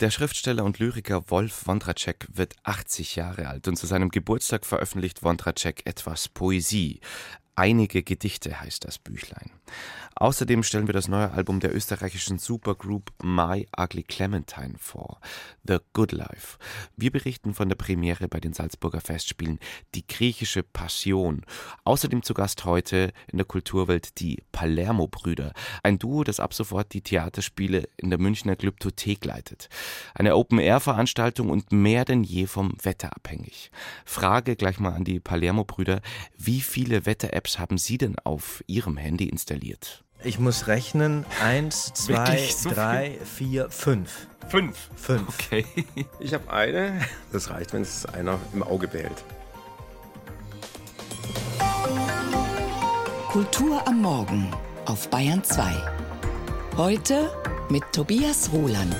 Der Schriftsteller und Lyriker Wolf Wondratschek wird 80 Jahre alt und zu seinem Geburtstag veröffentlicht Wondratschek etwas Poesie. Einige Gedichte heißt das Büchlein. Außerdem stellen wir das neue Album der österreichischen Supergroup My Ugly Clementine vor, The Good Life. Wir berichten von der Premiere bei den Salzburger Festspielen Die griechische Passion. Außerdem zu Gast heute in der Kulturwelt die Palermo-Brüder, ein Duo, das ab sofort die Theaterspiele in der Münchner Glyptothek leitet. Eine Open-Air-Veranstaltung und mehr denn je vom Wetter abhängig. Frage gleich mal an die Palermo-Brüder, wie viele Wetter-Apps haben Sie denn auf Ihrem Handy installiert? Ich muss rechnen. Eins, zwei, so drei, viel? vier, fünf. Fünf? Fünf. Okay. Ich habe eine. Das reicht, wenn es einer im Auge behält. Kultur am Morgen auf Bayern 2. Heute mit Tobias Roland.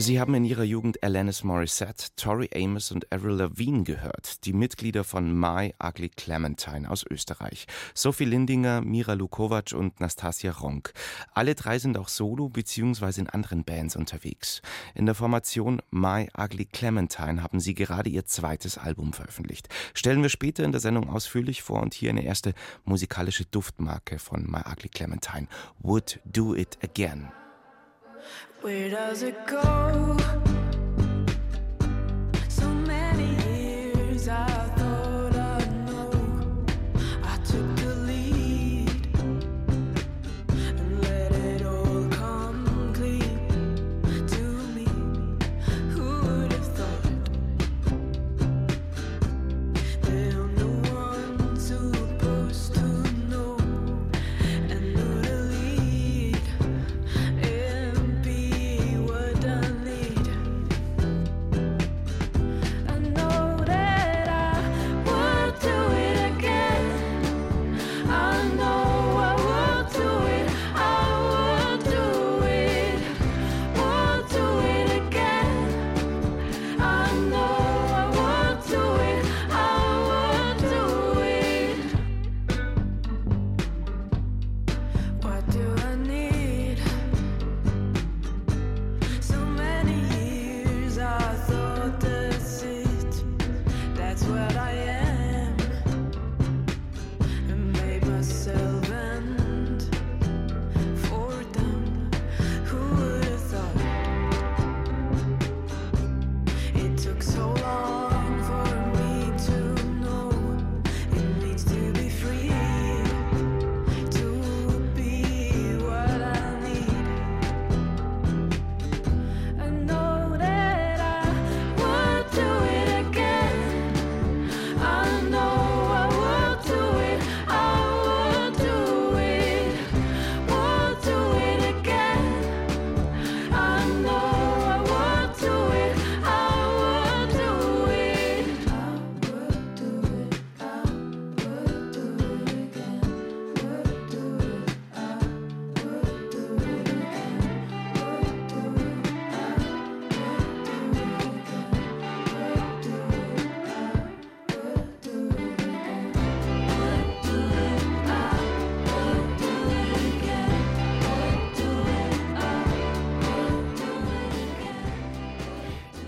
Sie haben in ihrer Jugend Alanis Morissette, Tori Amos und Avril Lavigne gehört, die Mitglieder von My Ugly Clementine aus Österreich. Sophie Lindinger, Mira Lukovac und Nastasia Ronk. Alle drei sind auch solo bzw. in anderen Bands unterwegs. In der Formation My Ugly Clementine haben sie gerade ihr zweites Album veröffentlicht. Stellen wir später in der Sendung ausführlich vor und hier eine erste musikalische Duftmarke von My Ugly Clementine. Would Do It Again. Where does it go?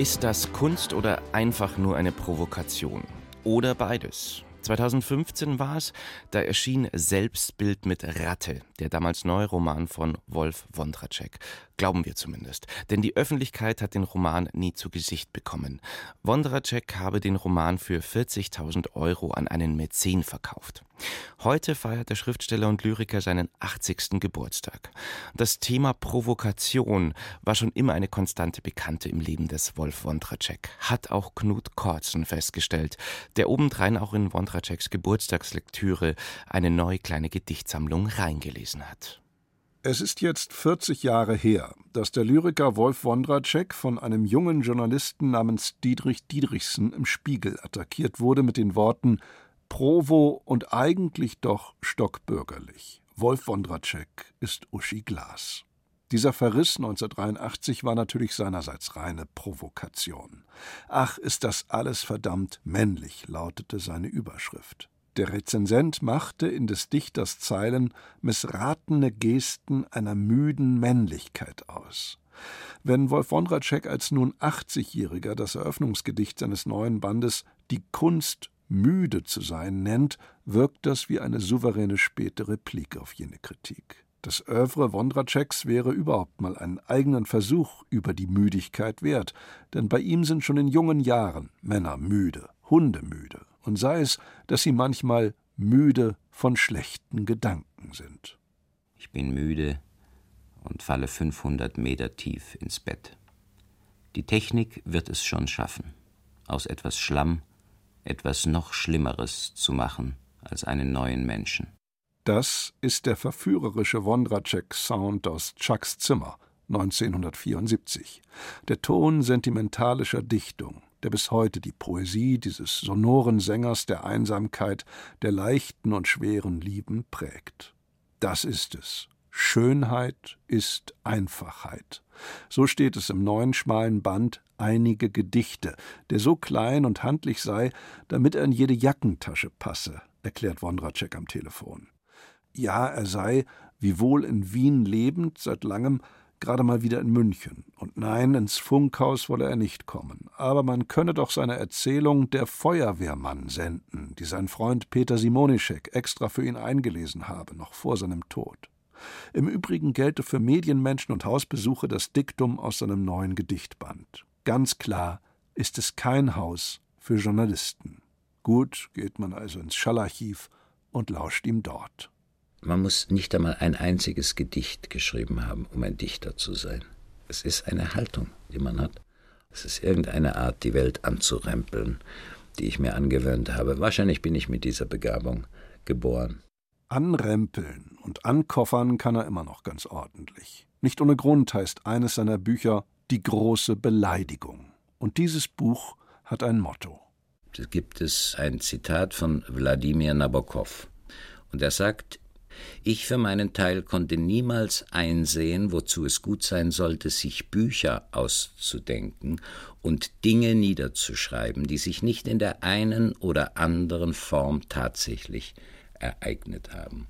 Ist das Kunst oder einfach nur eine Provokation? Oder beides? 2015 war es, da erschien Selbstbild mit Ratte, der damals neue Roman von Wolf Wondracek. Glauben wir zumindest. Denn die Öffentlichkeit hat den Roman nie zu Gesicht bekommen. Wondracek habe den Roman für 40.000 Euro an einen Mäzen verkauft. Heute feiert der Schriftsteller und Lyriker seinen 80. Geburtstag. Das Thema Provokation war schon immer eine konstante Bekannte im Leben des Wolf Wondracek, hat auch Knut Korzen festgestellt, der obendrein auch in Wondraceks Geburtstagslektüre eine neue kleine Gedichtsammlung reingelesen hat. Es ist jetzt 40 Jahre her, dass der Lyriker Wolf Wondracek von einem jungen Journalisten namens Dietrich Diedrichsen im Spiegel attackiert wurde mit den Worten Provo und eigentlich doch stockbürgerlich. Wolf Wondracek ist Uschi Glas. Dieser Verriss 1983 war natürlich seinerseits reine Provokation. Ach, ist das alles verdammt männlich, lautete seine Überschrift. Der Rezensent machte in des Dichters Zeilen missratene Gesten einer müden Männlichkeit aus. Wenn Wolf Wondratschek als nun 80-Jähriger das Eröffnungsgedicht seines neuen Bandes Die Kunst müde zu sein nennt, wirkt das wie eine souveräne späte Replik auf jene Kritik. Das Övre Wondratscheks wäre überhaupt mal einen eigenen Versuch über die Müdigkeit wert, denn bei ihm sind schon in jungen Jahren Männer müde, Hunde müde, und sei es, dass sie manchmal müde von schlechten Gedanken sind. Ich bin müde und falle 500 Meter tief ins Bett. Die Technik wird es schon schaffen, aus etwas Schlamm etwas noch Schlimmeres zu machen als einen neuen Menschen. Das ist der verführerische Wondratschek-Sound aus Chucks Zimmer 1974. Der Ton sentimentalischer Dichtung, der bis heute die Poesie dieses sonoren Sängers der Einsamkeit, der leichten und schweren Lieben prägt. Das ist es. Schönheit ist Einfachheit. So steht es im neuen schmalen Band Einige Gedichte, der so klein und handlich sei, damit er in jede Jackentasche passe, erklärt Wondratschek am Telefon. Ja, er sei, wiewohl in Wien lebend, seit langem gerade mal wieder in München. Und nein, ins Funkhaus wolle er nicht kommen. Aber man könne doch seine Erzählung Der Feuerwehrmann senden, die sein Freund Peter Simonischek extra für ihn eingelesen habe, noch vor seinem Tod. Im Übrigen gelte für Medienmenschen und Hausbesucher das Diktum aus seinem neuen Gedichtband. Ganz klar ist es kein Haus für Journalisten. Gut geht man also ins Schallarchiv und lauscht ihm dort. Man muss nicht einmal ein einziges Gedicht geschrieben haben, um ein Dichter zu sein. Es ist eine Haltung, die man hat. Es ist irgendeine Art, die Welt anzurempeln, die ich mir angewöhnt habe. Wahrscheinlich bin ich mit dieser Begabung geboren. Anrempeln und ankoffern kann er immer noch ganz ordentlich. Nicht ohne Grund heißt eines seiner Bücher Die große Beleidigung. Und dieses Buch hat ein Motto. Da gibt es ein Zitat von Wladimir Nabokov. Und er sagt, ich für meinen Teil konnte niemals einsehen, wozu es gut sein sollte, sich Bücher auszudenken und Dinge niederzuschreiben, die sich nicht in der einen oder anderen Form tatsächlich ereignet haben.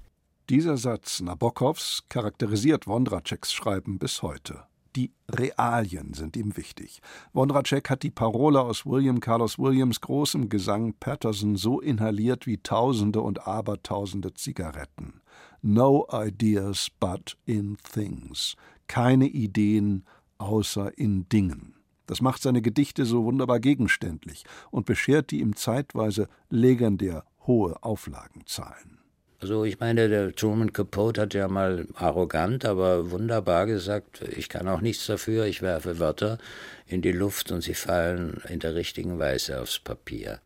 Dieser Satz Nabokovs charakterisiert Wondratscheks Schreiben bis heute. Die Realien sind ihm wichtig. Wondratschek hat die Parole aus William Carlos Williams großem Gesang Patterson so inhaliert wie Tausende und Abertausende Zigaretten. No ideas but in things. Keine Ideen außer in Dingen. Das macht seine Gedichte so wunderbar gegenständlich und beschert die ihm zeitweise legendär hohe Auflagenzahlen. Also ich meine, der Truman Capote hat ja mal arrogant, aber wunderbar gesagt, ich kann auch nichts dafür, ich werfe Wörter in die Luft und sie fallen in der richtigen Weise aufs Papier.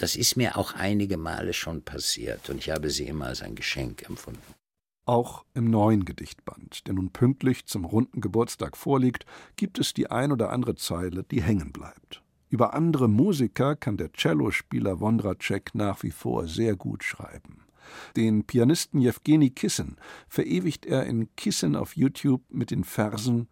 Das ist mir auch einige Male schon passiert und ich habe sie immer als ein Geschenk empfunden. Auch im neuen Gedichtband, der nun pünktlich zum runden Geburtstag vorliegt, gibt es die ein oder andere Zeile, die hängen bleibt. Über andere Musiker kann der Cellospieler Wondratschek nach wie vor sehr gut schreiben. Den Pianisten Jewgeni Kissen verewigt er in Kissen auf YouTube mit den Versen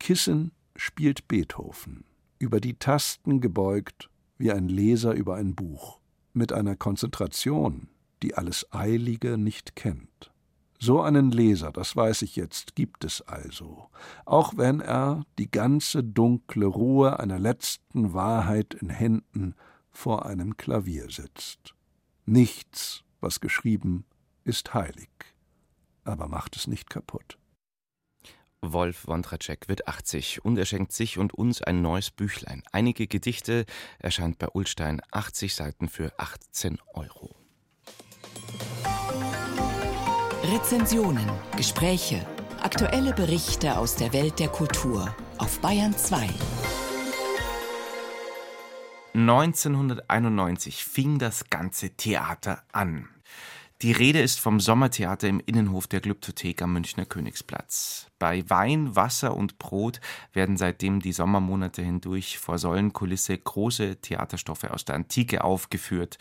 Kissen spielt Beethoven, über die Tasten gebeugt wie ein Leser über ein Buch, mit einer Konzentration, die alles Eilige nicht kennt. So einen Leser, das weiß ich jetzt, gibt es also, auch wenn er die ganze dunkle Ruhe einer letzten Wahrheit in Händen vor einem Klavier sitzt. Nichts, was geschrieben, ist heilig, aber macht es nicht kaputt. Wolf Wondratschek wird 80 und er schenkt sich und uns ein neues Büchlein. Einige Gedichte erscheint bei Ulstein 80 Seiten für 18 Euro. Rezensionen, Gespräche, aktuelle Berichte aus der Welt der Kultur auf Bayern 2. 1991 fing das ganze Theater an. Die Rede ist vom Sommertheater im Innenhof der Glyptothek am Münchner Königsplatz. Bei Wein, Wasser und Brot werden seitdem die Sommermonate hindurch vor Säulenkulisse große Theaterstoffe aus der Antike aufgeführt.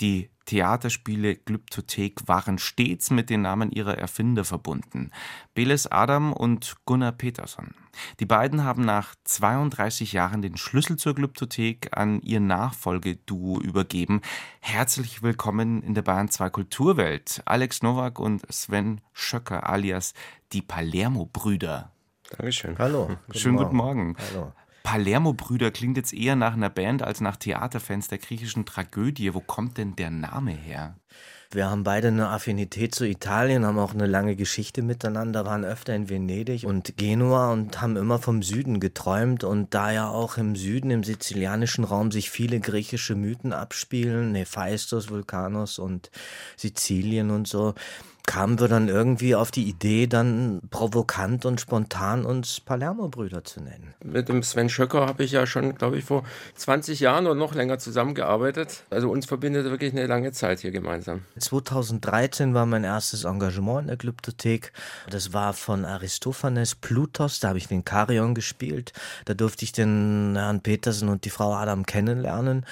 Die Theaterspiele Glyptothek waren stets mit den Namen ihrer Erfinder verbunden. Beles Adam und Gunnar Peterson. Die beiden haben nach 32 Jahren den Schlüssel zur Glyptothek an ihr Nachfolgeduo übergeben. Herzlich willkommen in der Bayern 2 Kulturwelt. Alex Nowak und Sven Schöcker alias die Palermo-Brüder. Dankeschön. Hallo. Schönen guten Morgen. Hallo. Palermo-Brüder klingt jetzt eher nach einer Band als nach Theaterfans der griechischen Tragödie. Wo kommt denn der Name her? Wir haben beide eine Affinität zu Italien, haben auch eine lange Geschichte miteinander, waren öfter in Venedig und Genua und haben immer vom Süden geträumt. Und da ja auch im Süden, im sizilianischen Raum, sich viele griechische Mythen abspielen, Hephaistos, Vulkanos und Sizilien und so, kamen wir dann irgendwie auf die Idee, dann provokant und spontan uns Palermo-Brüder zu nennen. Mit dem Sven Schöcker habe ich ja schon, glaube ich, vor 20 Jahren oder noch länger zusammengearbeitet. Also uns verbindet wirklich eine lange Zeit hier gemeinsam. 2013 war mein erstes Engagement in der Glyptothek. Das war von Aristophanes Plutos, da habe ich den Karion gespielt. Da durfte ich den Herrn Petersen und die Frau Adam kennenlernen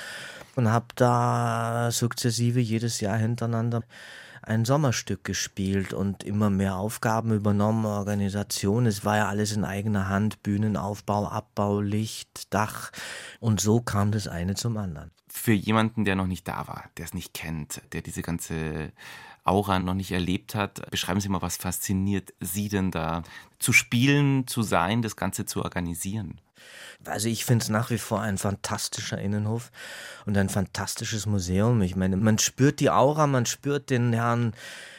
und habe da sukzessive jedes Jahr hintereinander ein Sommerstück gespielt und immer mehr Aufgaben übernommen, Organisation. Es war ja alles in eigener Hand, Bühnenaufbau, Abbau, Licht, Dach. Und so kam das eine zum anderen. Für jemanden, der noch nicht da war, der es nicht kennt, der diese ganze Aura noch nicht erlebt hat, beschreiben Sie mal, was fasziniert Sie denn da? Zu spielen, zu sein, das Ganze zu organisieren? Also ich finde es nach wie vor ein fantastischer Innenhof und ein fantastisches Museum. Ich meine, man spürt die Aura, man spürt den Herrn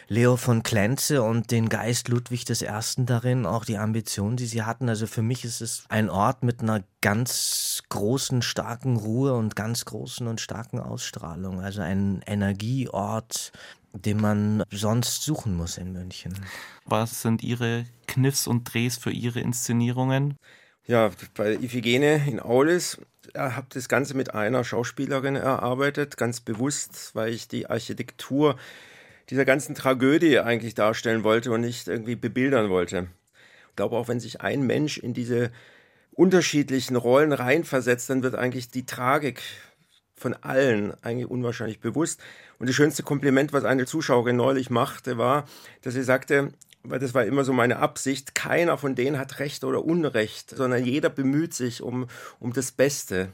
Leo von Klenze und den Geist Ludwig I. darin, auch die Ambitionen, die sie hatten. Also für mich ist es ein Ort mit einer ganz großen, starken Ruhe und ganz großen und starken Ausstrahlung. Also ein Energieort, den man sonst suchen muss in München. Was sind Ihre Kniffs und Drehs für Ihre Inszenierungen? Ja, bei Iphigene in Aulis habe das Ganze mit einer Schauspielerin erarbeitet, ganz bewusst, weil ich die Architektur dieser ganzen Tragödie eigentlich darstellen wollte und nicht irgendwie bebildern wollte. Ich glaube, auch wenn sich ein Mensch in diese unterschiedlichen Rollen reinversetzt, dann wird eigentlich die Tragik von allen eigentlich unwahrscheinlich bewusst. Und das schönste Kompliment, was eine Zuschauerin neulich machte, war, dass sie sagte, weil das war immer so meine Absicht, keiner von denen hat Recht oder Unrecht, sondern jeder bemüht sich um, um das Beste.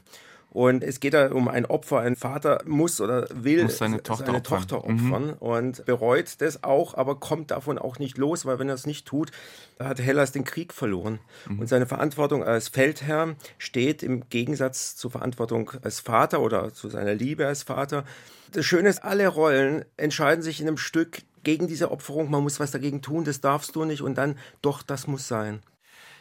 Und es geht da um ein Opfer. Ein Vater muss oder will muss seine Tochter seine opfern, Tochter opfern mhm. und bereut das auch, aber kommt davon auch nicht los, weil wenn er es nicht tut, da hat Hellas den Krieg verloren. Mhm. Und seine Verantwortung als Feldherr steht im Gegensatz zur Verantwortung als Vater oder zu seiner Liebe als Vater. Das Schöne ist, alle Rollen entscheiden sich in einem Stück gegen diese Opferung. Man muss was dagegen tun, das darfst du nicht und dann doch, das muss sein.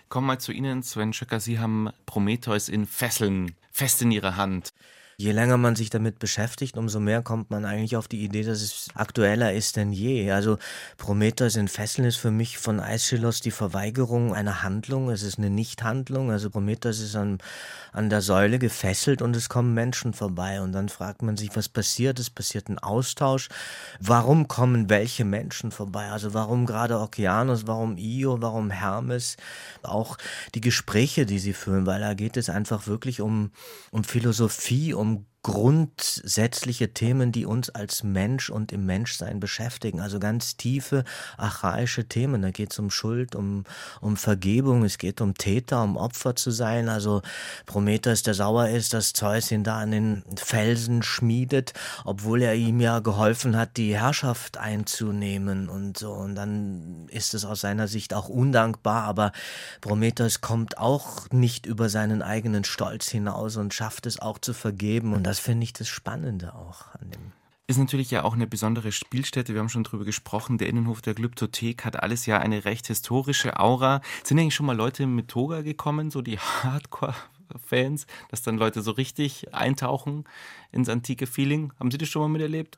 Kommen wir zu Ihnen, Sven Schöcker. Sie haben Prometheus in Fesseln fest in Ihrer Hand. Je länger man sich damit beschäftigt, umso mehr kommt man eigentlich auf die Idee, dass es aktueller ist denn je. Also Prometheus in Fesseln ist für mich von Aeschylus die Verweigerung einer Handlung. Es ist eine Nichthandlung. Also Prometheus ist an, an der Säule gefesselt und es kommen Menschen vorbei. Und dann fragt man sich, was passiert? Es passiert ein Austausch. Warum kommen welche Menschen vorbei? Also warum gerade Okeanos? Warum Io? Warum Hermes? Auch die Gespräche, die sie führen, weil da geht es einfach wirklich um, um Philosophie, um grundsätzliche Themen, die uns als Mensch und im Menschsein beschäftigen. Also ganz tiefe, archaische Themen. Da geht es um Schuld, um, um Vergebung, es geht um Täter, um Opfer zu sein. Also Prometheus, der sauer ist, dass Zeus ihn da an den Felsen schmiedet, obwohl er ihm ja geholfen hat, die Herrschaft einzunehmen und so. Und dann ist es aus seiner Sicht auch undankbar, aber Prometheus kommt auch nicht über seinen eigenen Stolz hinaus und schafft es auch zu vergeben. Und das finde ich das Spannende auch an dem. Ist natürlich ja auch eine besondere Spielstätte. Wir haben schon drüber gesprochen. Der Innenhof der Glyptothek hat alles ja eine recht historische Aura. Sind eigentlich schon mal Leute mit Toga gekommen, so die Hardcore-Fans, dass dann Leute so richtig eintauchen ins antike Feeling? Haben Sie das schon mal miterlebt?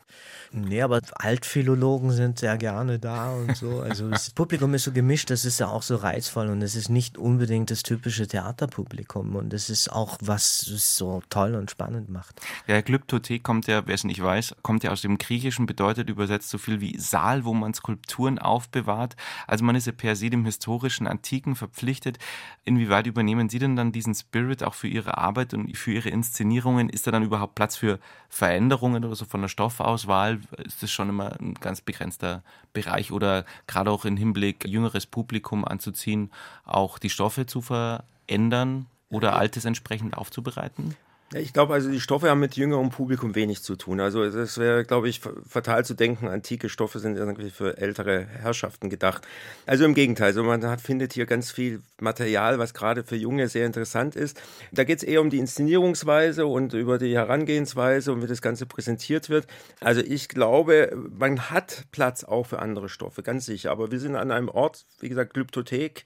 Nee, aber Altphilologen sind sehr gerne da und so. Also das Publikum ist so gemischt, das ist ja auch so reizvoll und es ist nicht unbedingt das typische Theaterpublikum und es ist auch, was es so toll und spannend macht. Ja, Glyptothek kommt ja, wer es nicht weiß, kommt ja aus dem Griechischen, bedeutet übersetzt so viel wie Saal, wo man Skulpturen aufbewahrt. Also man ist ja per se dem historischen, antiken verpflichtet. Inwieweit übernehmen Sie denn dann diesen Spirit auch für Ihre Arbeit und für Ihre Inszenierungen? Ist da dann überhaupt Platz für für Veränderungen oder so von der Stoffauswahl ist das schon immer ein ganz begrenzter Bereich oder gerade auch im Hinblick jüngeres Publikum anzuziehen, auch die Stoffe zu verändern oder Altes entsprechend aufzubereiten? Ich glaube, also die Stoffe haben mit jüngerem Publikum wenig zu tun. Also es wäre, glaube ich, fatal zu denken, antike Stoffe sind irgendwie für ältere Herrschaften gedacht. Also im Gegenteil, also man hat, findet hier ganz viel Material, was gerade für Junge sehr interessant ist. Da geht es eher um die Inszenierungsweise und über die Herangehensweise und wie das Ganze präsentiert wird. Also ich glaube, man hat Platz auch für andere Stoffe, ganz sicher. Aber wir sind an einem Ort, wie gesagt, Glyptothek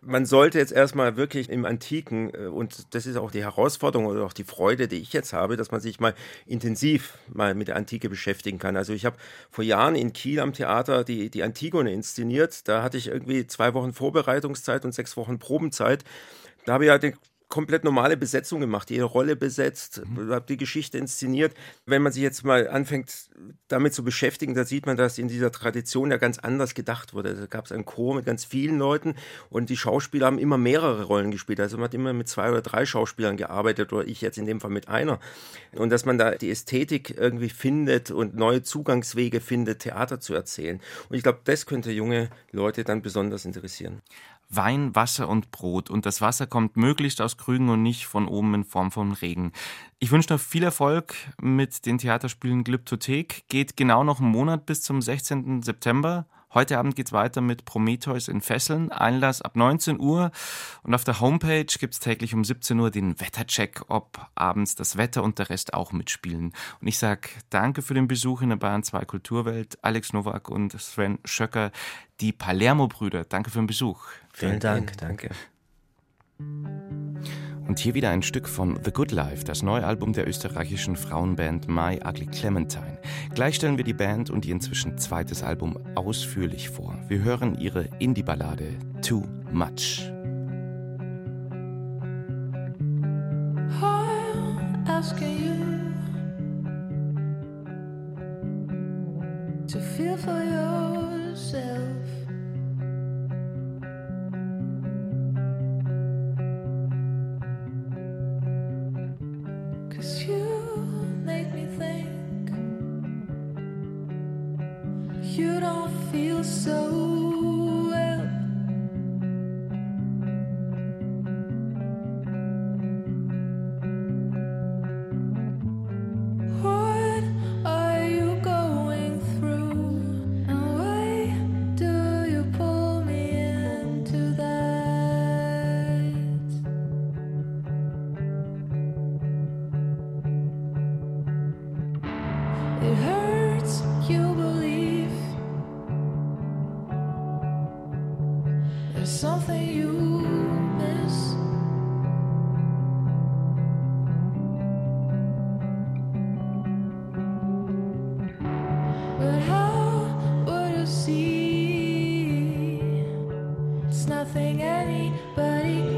man sollte jetzt erstmal wirklich im Antiken, äh, und das ist auch die Herausforderung oder auch die Freude, die ich jetzt habe, dass man sich mal intensiv mal mit der Antike beschäftigen kann. Also ich habe vor Jahren in Kiel am Theater die, die Antigone inszeniert. Da hatte ich irgendwie zwei Wochen Vorbereitungszeit und sechs Wochen Probenzeit. Da habe ich ja den komplett normale Besetzung gemacht, jede Rolle besetzt, mhm. habe die Geschichte inszeniert. Wenn man sich jetzt mal anfängt, damit zu beschäftigen, da sieht man, dass in dieser Tradition ja ganz anders gedacht wurde. Da gab es einen Chor mit ganz vielen Leuten und die Schauspieler haben immer mehrere Rollen gespielt. Also man hat immer mit zwei oder drei Schauspielern gearbeitet oder ich jetzt in dem Fall mit einer. Und dass man da die Ästhetik irgendwie findet und neue Zugangswege findet, Theater zu erzählen. Und ich glaube, das könnte junge Leute dann besonders interessieren. Wein, Wasser und Brot. Und das Wasser kommt möglichst aus Krügen und nicht von oben in Form von Regen. Ich wünsche noch viel Erfolg mit den Theaterspielen Glyptothek. Geht genau noch einen Monat bis zum 16. September. Heute Abend geht's weiter mit Prometheus in Fesseln. Einlass ab 19 Uhr. Und auf der Homepage gibt's täglich um 17 Uhr den Wettercheck, ob abends das Wetter und der Rest auch mitspielen. Und ich sag danke für den Besuch in der Bayern 2 Kulturwelt. Alex Nowak und Sven Schöcker, die Palermo-Brüder. Danke für den Besuch. Vielen Dank, danke. Und hier wieder ein Stück von The Good Life, das neue Album der österreichischen Frauenband My Ugly Clementine. Gleich stellen wir die Band und ihr inzwischen zweites Album ausführlich vor. Wir hören ihre Indie-Ballade Too Much. asking you to feel for yourself. You make me think. You don't feel so Bayern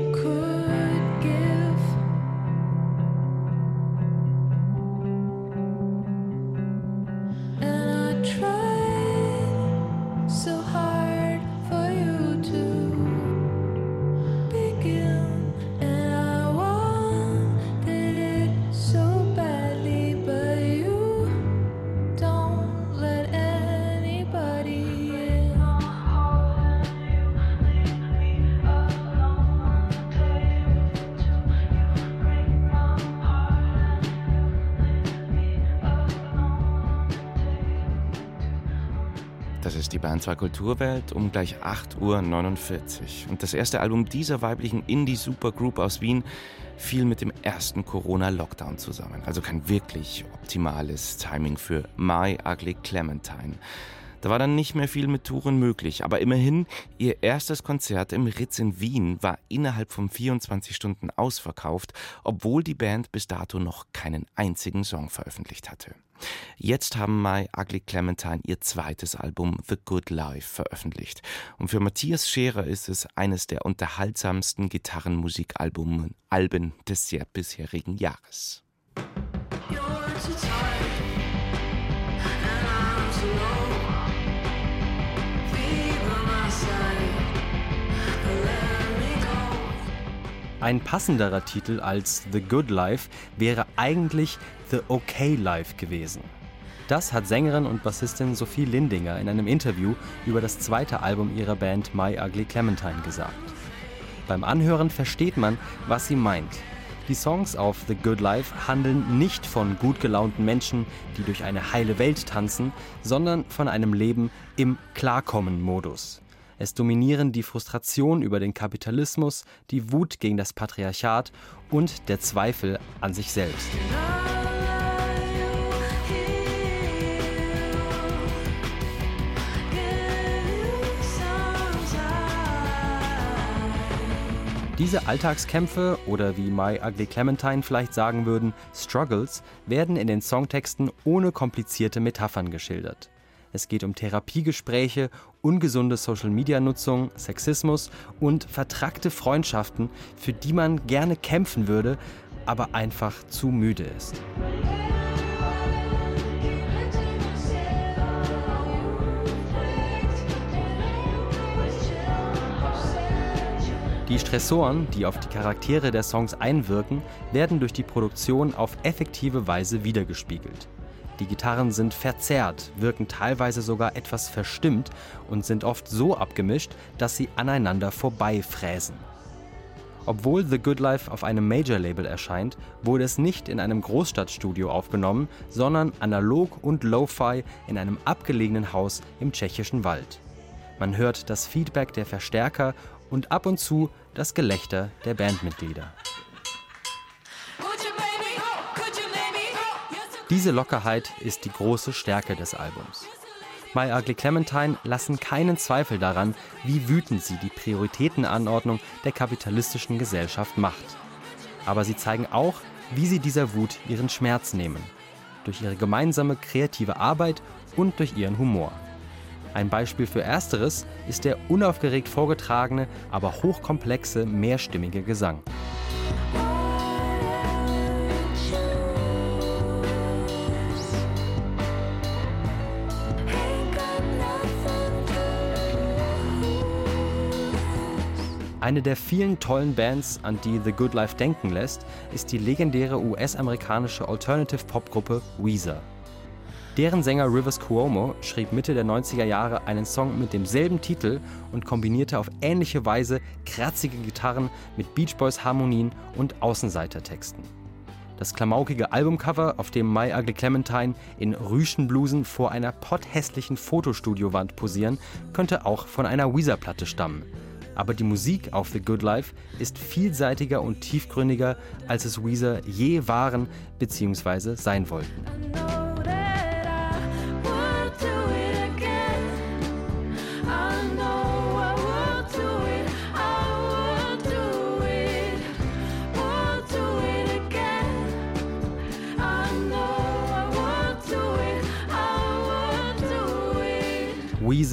2 Kulturwelt um gleich 8.49 Uhr. Und das erste Album dieser weiblichen Indie-Supergroup aus Wien fiel mit dem ersten Corona-Lockdown zusammen. Also kein wirklich optimales Timing für My Ugly Clementine. Da war dann nicht mehr viel mit Touren möglich, aber immerhin, ihr erstes Konzert im Ritz in Wien war innerhalb von 24 Stunden ausverkauft, obwohl die Band bis dato noch keinen einzigen Song veröffentlicht hatte. Jetzt haben My Ugly Clementine ihr zweites Album The Good Life veröffentlicht. Und für Matthias Scherer ist es eines der unterhaltsamsten Gitarrenmusikalben Alben des bisherigen Jahres. Ein passenderer Titel als The Good Life wäre eigentlich The Okay Life gewesen. Das hat Sängerin und Bassistin Sophie Lindinger in einem Interview über das zweite Album ihrer Band My Ugly Clementine gesagt. Beim Anhören versteht man, was sie meint. Die Songs auf The Good Life handeln nicht von gut gelaunten Menschen, die durch eine heile Welt tanzen, sondern von einem Leben im Klarkommen-Modus. Es dominieren die Frustration über den Kapitalismus, die Wut gegen das Patriarchat und der Zweifel an sich selbst. Diese Alltagskämpfe oder wie My Ugly Clementine vielleicht sagen würden, Struggles, werden in den Songtexten ohne komplizierte Metaphern geschildert. Es geht um Therapiegespräche, ungesunde Social-Media-Nutzung, Sexismus und vertrackte Freundschaften, für die man gerne kämpfen würde, aber einfach zu müde ist. Die Stressoren, die auf die Charaktere der Songs einwirken, werden durch die Produktion auf effektive Weise wiedergespiegelt. Die Gitarren sind verzerrt, wirken teilweise sogar etwas verstimmt und sind oft so abgemischt, dass sie aneinander vorbeifräsen. Obwohl The Good Life auf einem Major-Label erscheint, wurde es nicht in einem Großstadtstudio aufgenommen, sondern analog und lo-fi in einem abgelegenen Haus im tschechischen Wald. Man hört das Feedback der Verstärker und ab und zu das Gelächter der Bandmitglieder. Diese Lockerheit ist die große Stärke des Albums. My Ugly Clementine lassen keinen Zweifel daran, wie wütend sie die Prioritätenanordnung der kapitalistischen Gesellschaft macht. Aber sie zeigen auch, wie sie dieser Wut ihren Schmerz nehmen. Durch ihre gemeinsame kreative Arbeit und durch ihren Humor. Ein Beispiel für Ersteres ist der unaufgeregt vorgetragene, aber hochkomplexe, mehrstimmige Gesang. Eine der vielen tollen Bands, an die The Good Life denken lässt, ist die legendäre US-amerikanische Alternative-Pop-Gruppe Weezer. Deren Sänger Rivers Cuomo schrieb Mitte der 90er Jahre einen Song mit demselben Titel und kombinierte auf ähnliche Weise kratzige Gitarren mit Beach Boys Harmonien und Außenseitertexten. Das klamaukige Albumcover, auf dem My Ugly Clementine in Rüschenblusen vor einer potthässlichen Fotostudiowand posieren, könnte auch von einer Weezer-Platte stammen. Aber die Musik auf The Good Life ist vielseitiger und tiefgründiger, als es Weezer je waren bzw. sein wollten.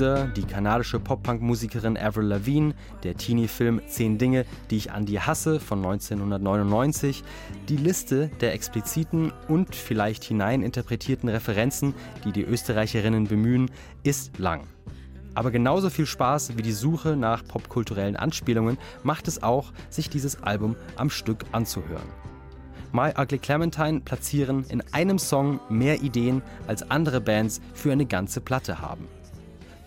Weezer, die kanadische Pop-Punk-Musikerin Avril Lavigne, der Teenie-Film Zehn Dinge, die ich an dir hasse von 1999. Die Liste der expliziten und vielleicht hineininterpretierten Referenzen, die die Österreicherinnen bemühen, ist lang. Aber genauso viel Spaß wie die Suche nach popkulturellen Anspielungen macht es auch, sich dieses Album am Stück anzuhören. My Ugly Clementine platzieren in einem Song mehr Ideen, als andere Bands für eine ganze Platte haben.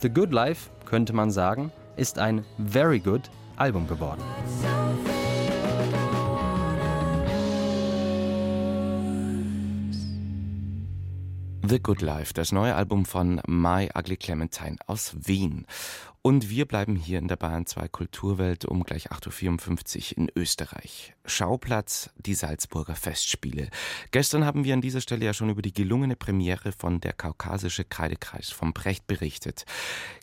The Good Life, könnte man sagen, ist ein very good Album geworden. The Good Life, das neue Album von My Ugly Clementine aus Wien. Und wir bleiben hier in der Bahn 2 Kulturwelt um gleich 8.54 Uhr in Österreich. Schauplatz die Salzburger Festspiele. Gestern haben wir an dieser Stelle ja schon über die gelungene Premiere von der Kaukasische Kreidekreis vom Brecht berichtet.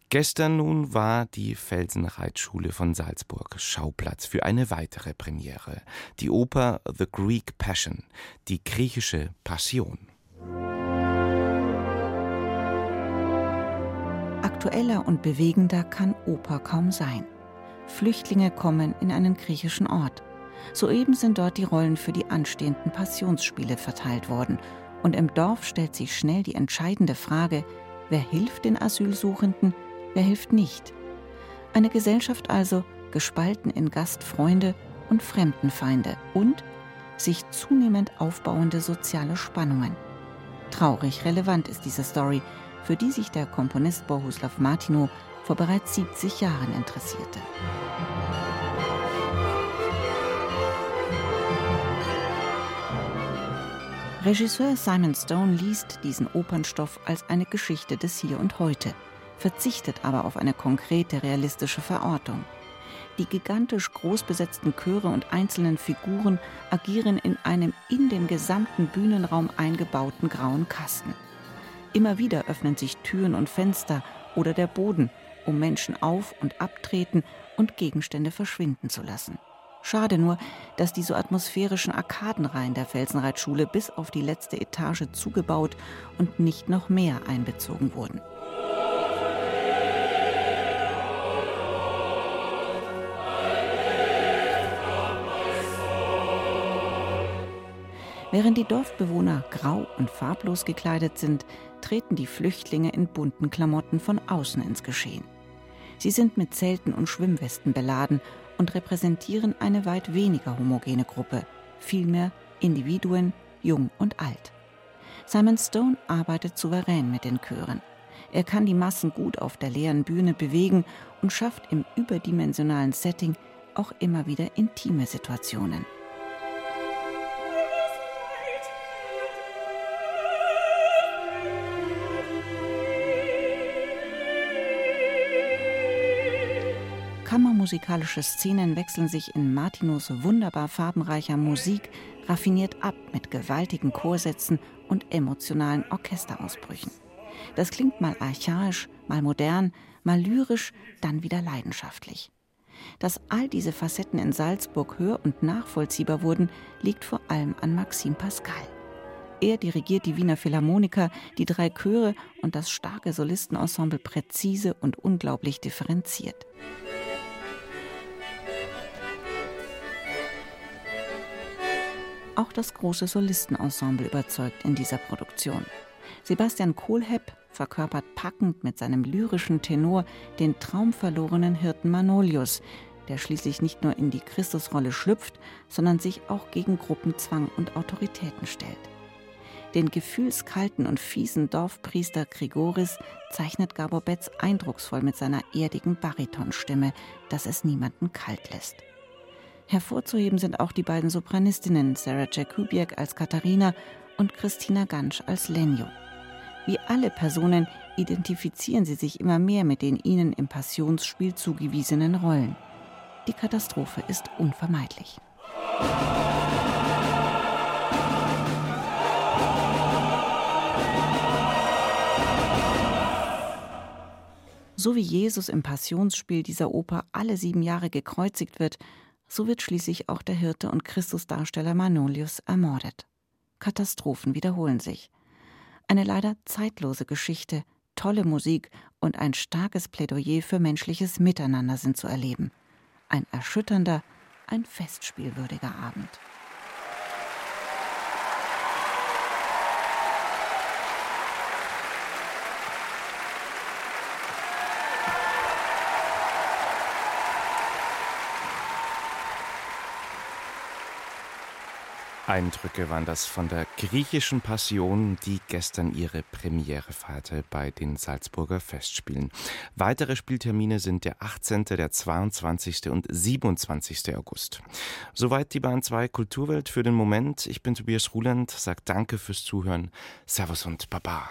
Gestern nun war die Felsenreitschule von Salzburg Schauplatz für eine weitere Premiere. Die Oper The Greek Passion, die griechische Passion. Aktueller und bewegender kann Oper kaum sein. Flüchtlinge kommen in einen griechischen Ort. Soeben sind dort die Rollen für die anstehenden Passionsspiele verteilt worden. Und im Dorf stellt sich schnell die entscheidende Frage, wer hilft den Asylsuchenden, wer hilft nicht. Eine Gesellschaft also gespalten in Gastfreunde und Fremdenfeinde und sich zunehmend aufbauende soziale Spannungen. Traurig relevant ist diese Story, für die sich der Komponist Bohuslav Martinow vor bereits 70 Jahren interessierte. Regisseur Simon Stone liest diesen Opernstoff als eine Geschichte des Hier und Heute, verzichtet aber auf eine konkrete realistische Verortung. Die gigantisch groß besetzten Chöre und einzelnen Figuren agieren in einem in den gesamten Bühnenraum eingebauten grauen Kasten. Immer wieder öffnen sich Türen und Fenster oder der Boden, um Menschen auf- und abtreten und Gegenstände verschwinden zu lassen. Schade nur, dass die so atmosphärischen Arkadenreihen der Felsenreitschule bis auf die letzte Etage zugebaut und nicht noch mehr einbezogen wurden. Während die Dorfbewohner grau und farblos gekleidet sind, treten die Flüchtlinge in bunten Klamotten von außen ins Geschehen. Sie sind mit Zelten und Schwimmwesten beladen und repräsentieren eine weit weniger homogene Gruppe, vielmehr Individuen, jung und alt. Simon Stone arbeitet souverän mit den Chören. Er kann die Massen gut auf der leeren Bühne bewegen und schafft im überdimensionalen Setting auch immer wieder intime Situationen. Kammermusikalische Szenen wechseln sich in Martinos wunderbar farbenreicher Musik raffiniert ab mit gewaltigen Chorsätzen und emotionalen Orchesterausbrüchen. Das klingt mal archaisch, mal modern, mal lyrisch, dann wieder leidenschaftlich. Dass all diese Facetten in Salzburg hör- und nachvollziehbar wurden, liegt vor allem an Maxim Pascal. Er dirigiert die Wiener Philharmoniker, die drei Chöre und das starke Solistenensemble präzise und unglaublich differenziert. Auch das große Solistenensemble überzeugt in dieser Produktion. Sebastian Kohlhepp verkörpert packend mit seinem lyrischen Tenor den traumverlorenen Hirten Manolius, der schließlich nicht nur in die Christusrolle schlüpft, sondern sich auch gegen Gruppenzwang und Autoritäten stellt. Den gefühlskalten und fiesen Dorfpriester Grigoris zeichnet Gabor Betz eindrucksvoll mit seiner erdigen Baritonstimme, dass es niemanden kalt lässt. Hervorzuheben sind auch die beiden Sopranistinnen Sarah Jakubiak als Katharina und Christina Gansch als Lenjo. Wie alle Personen identifizieren sie sich immer mehr mit den ihnen im Passionsspiel zugewiesenen Rollen. Die Katastrophe ist unvermeidlich. So wie Jesus im Passionsspiel dieser Oper alle sieben Jahre gekreuzigt wird, so wird schließlich auch der Hirte und Christusdarsteller Manolius ermordet. Katastrophen wiederholen sich. Eine leider zeitlose Geschichte, tolle Musik und ein starkes Plädoyer für menschliches Miteinander sind zu erleben. Ein erschütternder, ein festspielwürdiger Abend. Eindrücke waren das von der griechischen Passion, die gestern ihre Premiere feierte bei den Salzburger Festspielen. Weitere Spieltermine sind der 18., der 22. und 27. August. Soweit die Bahn 2 Kulturwelt für den Moment. Ich bin Tobias Ruland, sag danke fürs Zuhören. Servus und Baba.